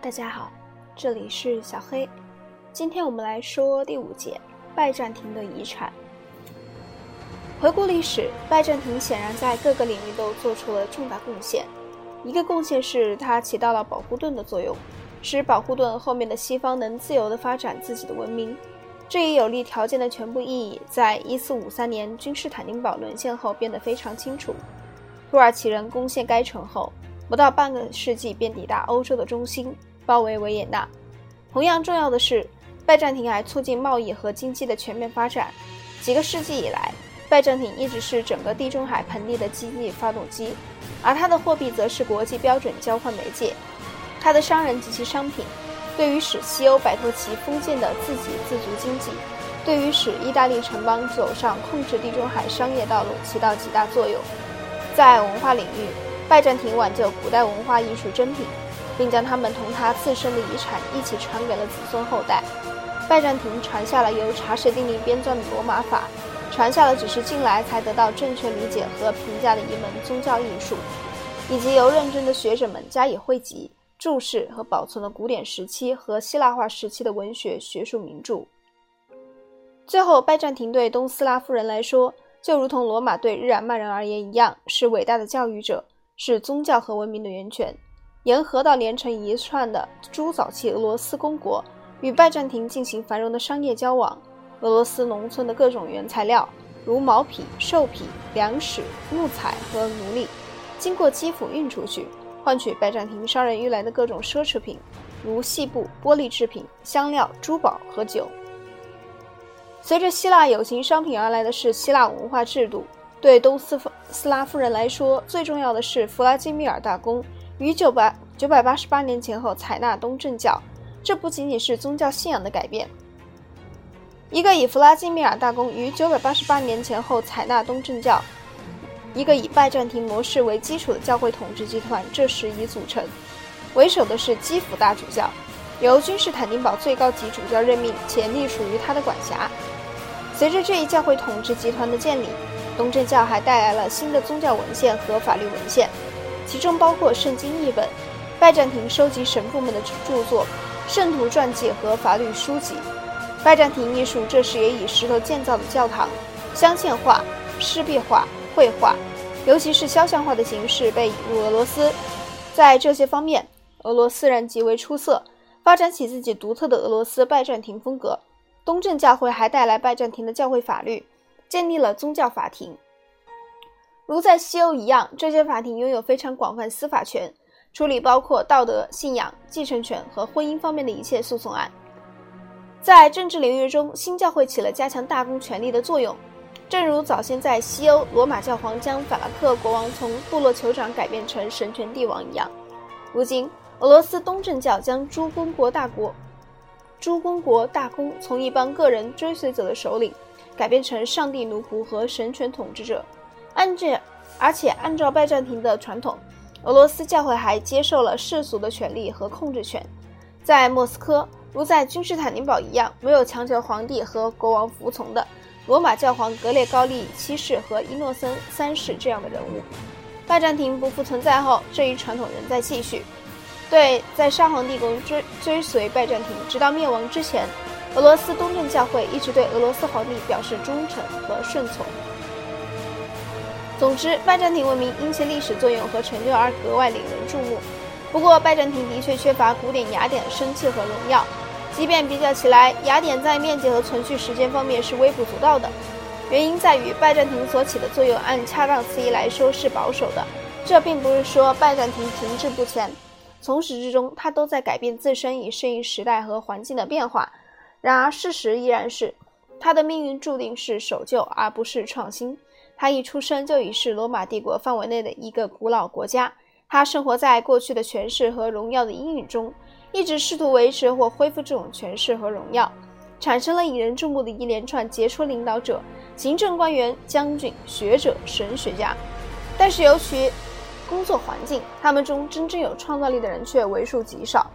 大家好，这里是小黑。今天我们来说第五节拜占庭的遗产。回顾历史，拜占庭显然在各个领域都做出了重大贡献。一个贡献是它起到了保护盾的作用，使保护盾后面的西方能自由地发展自己的文明。这一有利条件的全部意义，在一四五三年君士坦丁堡沦陷后变得非常清楚。土耳其人攻陷该城后，不到半个世纪便抵达欧洲的中心，包围维也纳。同样重要的是，拜占庭还促进贸易和经济的全面发展。几个世纪以来，拜占庭一直是整个地中海盆地的经济发动机，而它的货币则是国际标准交换媒介。它的商人及其商品，对于使西欧摆脱其封建的自给自足经济，对于使意大利城邦走上控制地中海商业道路起到极大作用。在文化领域，拜占庭挽救古代文化艺术珍品，并将他们同他自身的遗产一起传给了子孙后代。拜占庭传下了由查士丁尼编撰的罗马法，传下了只是近来才得到正确理解和评价的一门宗教艺术，以及由认真的学者们加以汇集、注释和保存了古典时期和希腊化时期的文学学术名著。最后，拜占庭对东斯拉夫人来说。就如同罗马对日耳曼人而言一样，是伟大的教育者，是宗教和文明的源泉。沿河道连成一串的诸早期俄罗斯公国与拜占庭进行繁荣的商业交往。俄罗斯农村的各种原材料，如毛皮、兽皮、粮食、木材和奴隶，经过基辅运出去，换取拜占庭商人运来的各种奢侈品，如细布、玻璃制品、香料、珠宝和酒。随着希腊有形商品而来的是希腊文化制度。对东斯斯拉夫人来说，最重要的是弗拉基米尔大公于九百九百八十八年前后采纳东正教。这不仅仅是宗教信仰的改变。一个以弗拉基米尔大公于九百八十八年前后采纳东正教，一个以拜占庭模式为基础的教会统治集团，这时已组成。为首的是基辅大主教，由君士坦丁堡最高级主教任命，且隶属于他的管辖。随着这一教会统治集团的建立，东正教还带来了新的宗教文献和法律文献，其中包括圣经译本、拜占庭收集神父们的著作、圣徒传记和法律书籍。拜占庭艺术这时也以石头建造的教堂、镶嵌画、湿壁画、绘画，尤其是肖像画的形式被引入俄罗斯。在这些方面，俄罗斯人极为出色，发展起自己独特的俄罗斯拜占庭风格。东正教会还带来拜占庭的教会法律，建立了宗教法庭。如在西欧一样，这些法庭拥有非常广泛司法权，处理包括道德、信仰、继承权和婚姻方面的一切诉讼案。在政治领域中，新教会起了加强大公权力的作用，正如早先在西欧，罗马教皇将法兰克国王从部落酋长改变成神权帝王一样。如今，俄罗斯东正教将诸公国大国。诸公国大公从一帮个人追随者的首领，改变成上帝奴仆和神权统治者。按这，而且按照拜占庭的传统，俄罗斯教会还接受了世俗的权利和控制权。在莫斯科，如在君士坦丁堡一样，没有强求皇帝和国王服从的罗马教皇格列高利七世和伊诺森三世这样的人物。拜占庭不复存在后，这一传统仍在继续。对，在沙皇帝国追追随拜占庭，直到灭亡之前，俄罗斯东正教会一直对俄罗斯皇帝表示忠诚和顺从。总之，拜占庭文明因其历史作用和成就而格外引人注目。不过，拜占庭的确缺乏古典雅典的生气和荣耀。即便比较起来，雅典在面积和存续时间方面是微不足道的。原因在于，拜占庭所起的作用，按恰当词义来说是保守的。这并不是说拜占庭停滞不前。从始至终，他都在改变自身，以适应时代和环境的变化。然而，事实依然是，他的命运注定是守旧，而不是创新。他一出生就已是罗马帝国范围内的一个古老国家。他生活在过去的权势和荣耀的阴影中，一直试图维持或恢复这种权势和荣耀，产生了引人注目的一连串杰出领导者、行政官员、将军、学者、神学家。但是，由于工作环境，他们中真正有创造力的人却为数极少。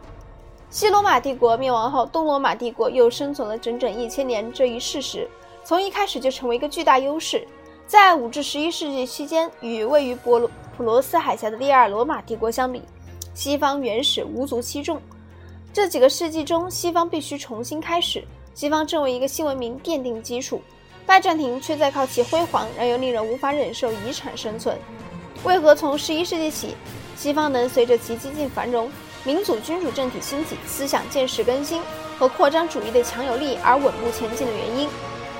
西罗马帝国灭亡后，东罗马帝国又生存了整整一千年，这一事实从一开始就成为一个巨大优势。在五至十一世纪期间，与位于博罗普罗斯海峡的第二罗马帝国相比，西方原始无足轻重。这几个世纪中，西方必须重新开始。西方正为一个新文明奠定基础，拜占庭却在靠其辉煌而又令人无法忍受遗产生存。为何从十一世纪起，西方能随着其激进繁荣、民主君主政体兴起、思想见识更新和扩张主义的强有力而稳步前进的原因？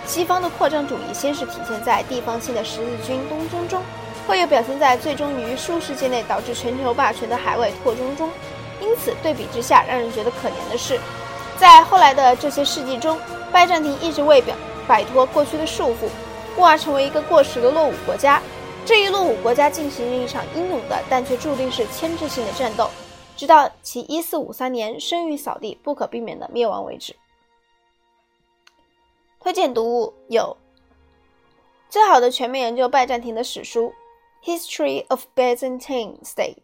西方的扩张主义先是体现在地方性的十字军东征中，后又表现在最终于数世纪内导致全球霸权的海外拓征中。因此，对比之下，让人觉得可怜的是，在后来的这些世纪中，拜占庭一直未表摆脱过去的束缚，故而成为一个过时的落伍国家。这一落伍国家进行了一场英勇的，但却注定是牵制性的战斗，直到其一四五三年声誉扫地、不可避免的灭亡为止。推荐读物有：最好的全面研究拜占庭的史书《History of Byzantine State》。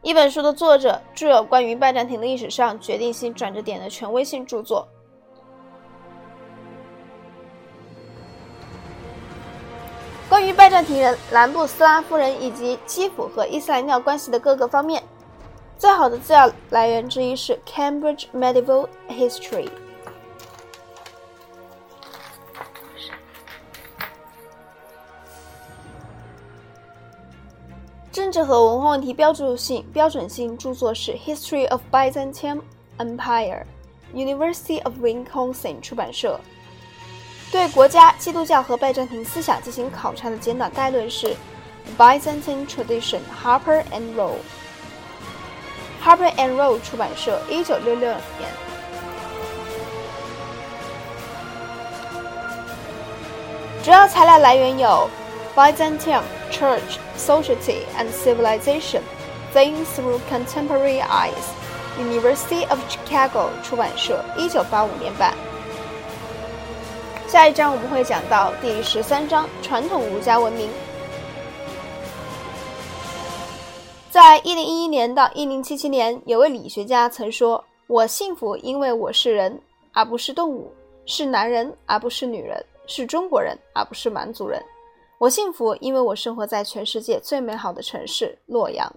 一本书的作者著有关于拜占庭历史上决定性转折点的权威性著作。关于拜占庭人、南部斯拉夫人以及基辅和伊斯兰教关系的各个方面，最好的资料来源之一是《Cambridge Medieval History》。政治和文化问题标准性标准性著作是《History of Byzantine Empire》，University of Wisconsin 出版社。对国家、基督教和拜占庭思想进行考察的简短概论是《Byzantine Tradition》，Harper and Row，Harper and Row 出版社，一九六六年。主要材料来源有。Byzantium Church, Society and Civilization, Seen Through Contemporary Eyes, University of Chicago 出版社，一九八五年版。下一章我们会讲到第十三章传统儒家文明。在一零一一年到一零七七年，有位理学家曾说：“我幸福，因为我是人，而不是动物；是男人，而不是女人；是中国人，而不是蛮族人。”我幸福，因为我生活在全世界最美好的城市洛阳。